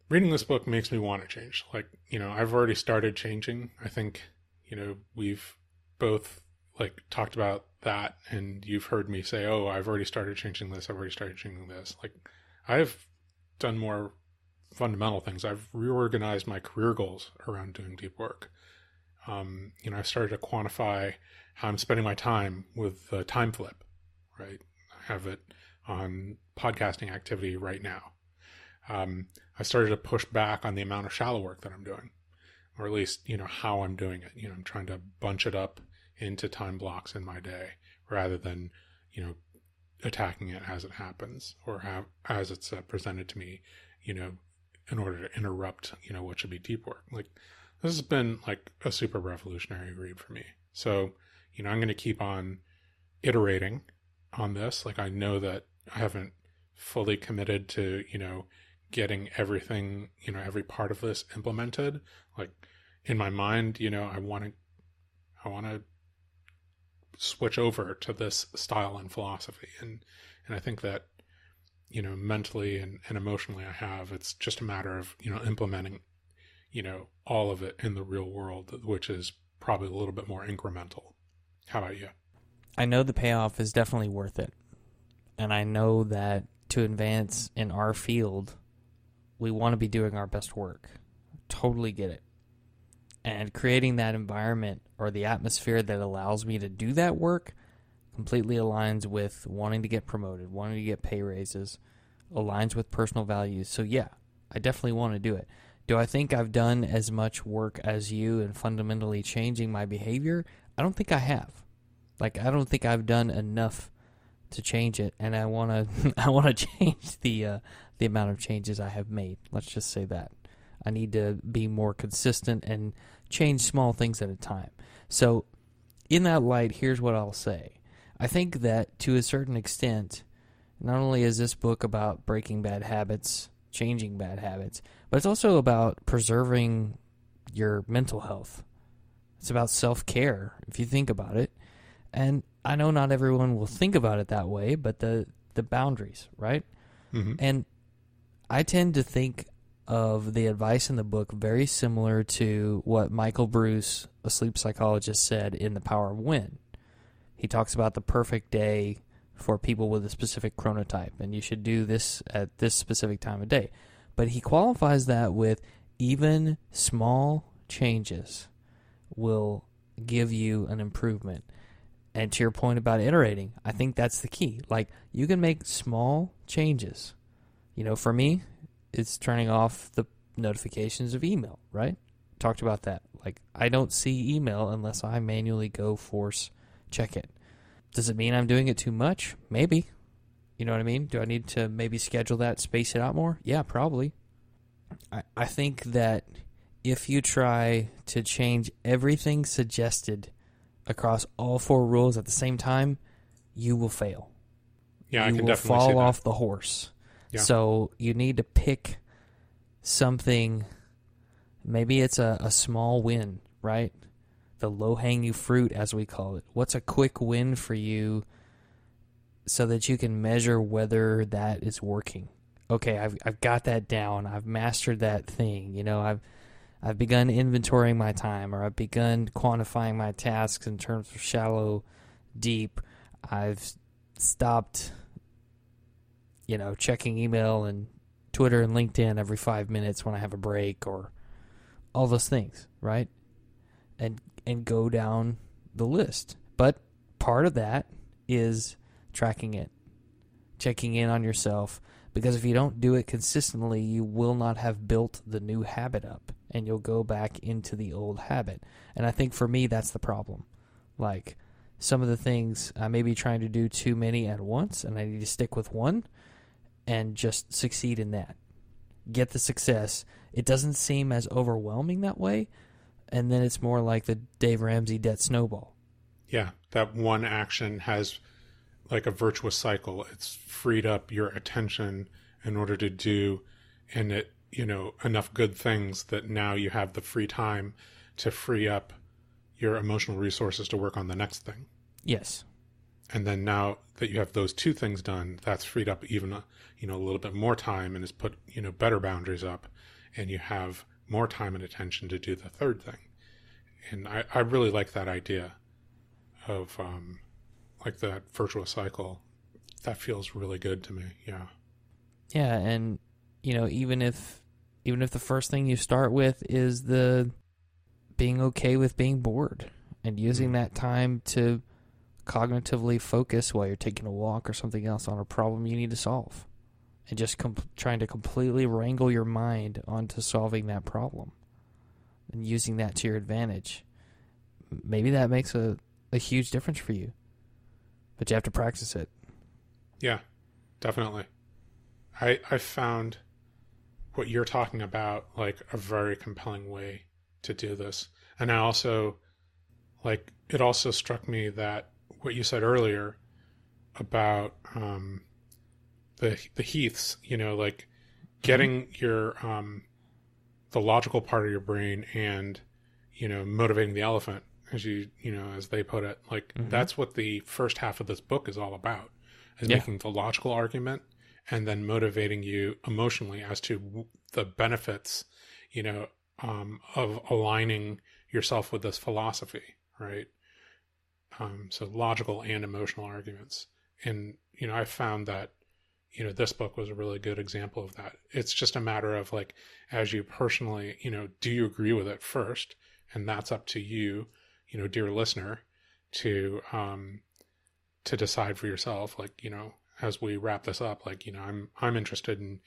Reading this book makes me want to change. Like, you know, I've already started changing. I think you know, we've both like talked about that and you've heard me say, "Oh, I've already started changing this. I've already started changing this." Like I've done more fundamental things. I've reorganized my career goals around doing deep work. Um, you know, I've started to quantify how I'm spending my time with the time flip, right? I have it on podcasting activity right now. Um, I started to push back on the amount of shallow work that I'm doing or at least you know how I'm doing it. You know, I'm trying to bunch it up into time blocks in my day rather than you know attacking it as it happens or have as it's uh, presented to me. You know, in order to interrupt you know what should be deep work. Like this has been like a super revolutionary read for me. So you know, I'm going to keep on iterating on this. Like I know that I haven't fully committed to you know getting everything, you know, every part of this implemented. Like in my mind, you know, I want to, I want to switch over to this style and philosophy. And, and I think that, you know, mentally and, and emotionally I have, it's just a matter of, you know, implementing, you know, all of it in the real world, which is probably a little bit more incremental. How about you? I know the payoff is definitely worth it. And I know that to advance in our field, we want to be doing our best work. Totally get it. And creating that environment or the atmosphere that allows me to do that work completely aligns with wanting to get promoted, wanting to get pay raises, aligns with personal values. So, yeah, I definitely want to do it. Do I think I've done as much work as you in fundamentally changing my behavior? I don't think I have. Like, I don't think I've done enough to change it, and I want to. (laughs) I want to (laughs) change the uh, the amount of changes I have made. Let's just say that. I need to be more consistent and change small things at a time. So, in that light, here's what I'll say. I think that to a certain extent, not only is this book about breaking bad habits, changing bad habits, but it's also about preserving your mental health. It's about self care, if you think about it. And I know not everyone will think about it that way, but the, the boundaries, right? Mm-hmm. And I tend to think of the advice in the book very similar to what Michael Breus, a sleep psychologist, said in The Power of When. He talks about the perfect day for people with a specific chronotype, and you should do this at this specific time of day. But he qualifies that with even small changes will give you an improvement. And to your point about iterating, I think that's the key. Like, you can make small changes you know, for me, it's turning off the notifications of email, right? Talked about that. Like, I don't see email unless I manually go force check it. Does it mean I'm doing it too much? Maybe. You know what I mean? Do I need to maybe schedule that, space it out more? Yeah, probably. I, I think that if you try to change everything suggested across all four rules at the same time, you will fail. Yeah, you I can will definitely fall see that. off the horse. Yeah. So you need to pick something. Maybe it's a, a small win, right? The low hanging fruit, as we call it. What's a quick win for you so that you can measure whether that is working? Okay, I've, I've got that down. I've mastered that thing. You know, I've I've begun inventorying my time, or I've begun quantifying my tasks in terms of shallow, deep. I've stopped you know, checking email and Twitter and LinkedIn every five minutes when I have a break or all those things, right? And and go down the list. But part of that is tracking it, checking in on yourself. Because if you don't do it consistently, you will not have built the new habit up and you'll go back into the old habit. And I think for me, that's the problem. Like some of the things I may be trying to do too many at once and I need to stick with one and just succeed in that. Get the success. It doesn't seem as overwhelming that way. And then it's more like the Dave Ramsey debt snowball. Yeah, that one action has like a virtuous cycle. It's freed up your attention in order to do and it, you know, enough good things that now you have the free time to free up your emotional resources to work on the next thing. Yes. And then now that you have those two things done, that's freed up even, you know, a little bit more time and has put, you know, better boundaries up and you have more time and attention to do the third thing. And I, I really like that idea of, um, like that virtuous cycle. That feels really good to me. Yeah. Yeah, and you know, even if even if the first thing you start with is the being okay with being bored and using Mhm. that time to cognitively focus while you're taking a walk or something else on a problem you need to solve and just trying to completely wrangle your mind onto solving that problem and using that to your advantage maybe that makes a, a huge difference for you but you have to practice it Yeah, definitely. I I found what you're talking about like a very compelling way to do this. And I also like it also struck me that what you said earlier about um the the heaths, you know, like getting your um the logical part of your brain and you know motivating the elephant as you you know as they put it like Mhm. that's what the first half of this book is all about is Yeah. making the logical argument and then motivating you emotionally as to w- the benefits you know um, of aligning yourself with this philosophy right um, so logical and emotional arguments. And you know i found that you know this book was a really good example of that. It's just a matter of like as you personally you know do you agree with it first? And that's up to you you know dear listener to um to decide for yourself. Like you know as we wrap this up like you know i'm i'm interested in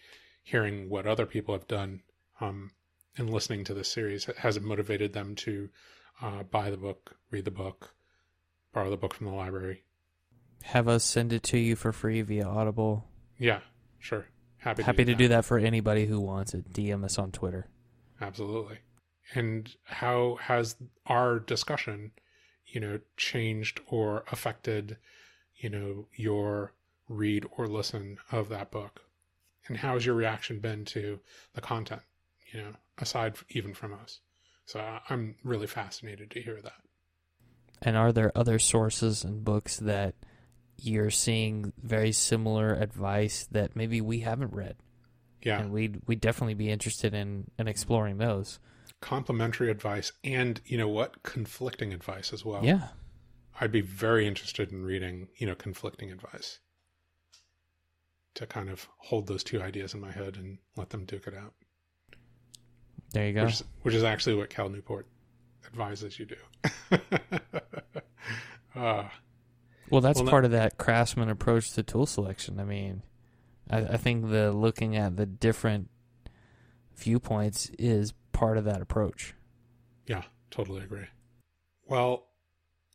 hearing what other people have done um and listening to this series. Has it motivated them to uh, buy the book read the book borrow the book from the library have us send it to you for free via audible yeah sure happy to Happy do to do that for anybody who wants it. DM us on Twitter. Absolutely. And how has our discussion, you know, changed or affected, you know, your read or listen of that book? And how has your reaction been to the content, you know, aside even from us? So I'm really fascinated to hear that. And are there other sources and books that you're seeing very similar advice that maybe we haven't read? Yeah. And we'd we'd definitely be interested in, in exploring those. Complimentary advice and, you know what, conflicting advice as well. Yeah. I'd be very interested in reading, you know, conflicting advice to kind of hold those two ideas in my head and let them duke it out. There you go. Which is, which is actually what Cal Newport advises you do. (laughs) uh, Well, that's Well, part of that craftsman approach to tool selection. I mean, I, I think the looking at the different viewpoints is part of that approach. yeah, totally agree. Well,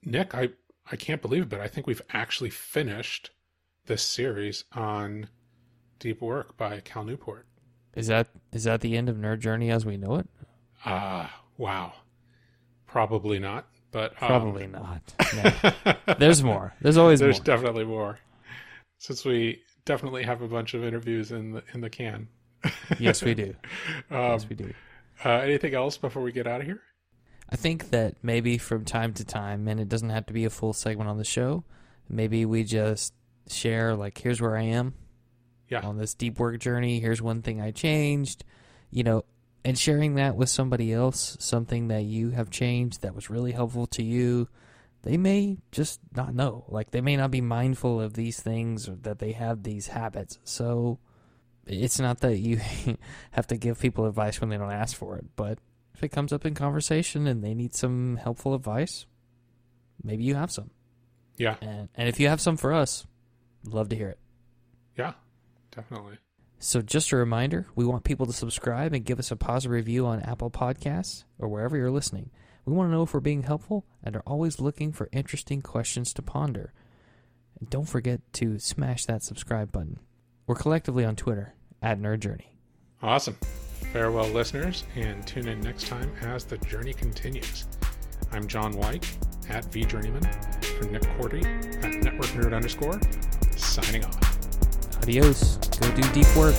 Nick, I I can't believe it, but I think we've actually finished this series on Deep Work by Cal Newport. Is that is that the end of Nerd Journey as we know it? Ah, wow. Probably not, but um, Probably not. (laughs) No. There's more. There's always There's more. definitely more. Since we definitely have a bunch of interviews in the in the can. yes, we do. (laughs) Um, Yes, we do. uh, anything else before we get out of here? I think that maybe from time to time, and it doesn't have to be a full segment on the show, maybe we just share, like, here's where I am Yeah. on this deep work journey. Here's one thing I changed, you know, and sharing that with somebody else, something that you have changed that was really helpful to you. They may just not know. Like, they may not be mindful of these things or that they have these habits. So It's not that you (laughs) have to give people advice when they don't ask for it, but if it comes up in conversation and they need some helpful advice, maybe you have some. Yeah. And and if you have some for us, love to hear it. Yeah. Definitely. So just a reminder, we want people to subscribe and give us a positive review on Apple Podcasts or wherever you're listening. We want to know if we're being helpful and are always looking for interesting questions to ponder. And don't forget to smash that subscribe button. We're collectively on Twitter at Nerd Journey. Awesome. Farewell, listeners, and tune in next time as the journey continues. I'm John White at VJourneyman for Nick Korte at Network Nerd underscore signing off. Adios. Go do deep work.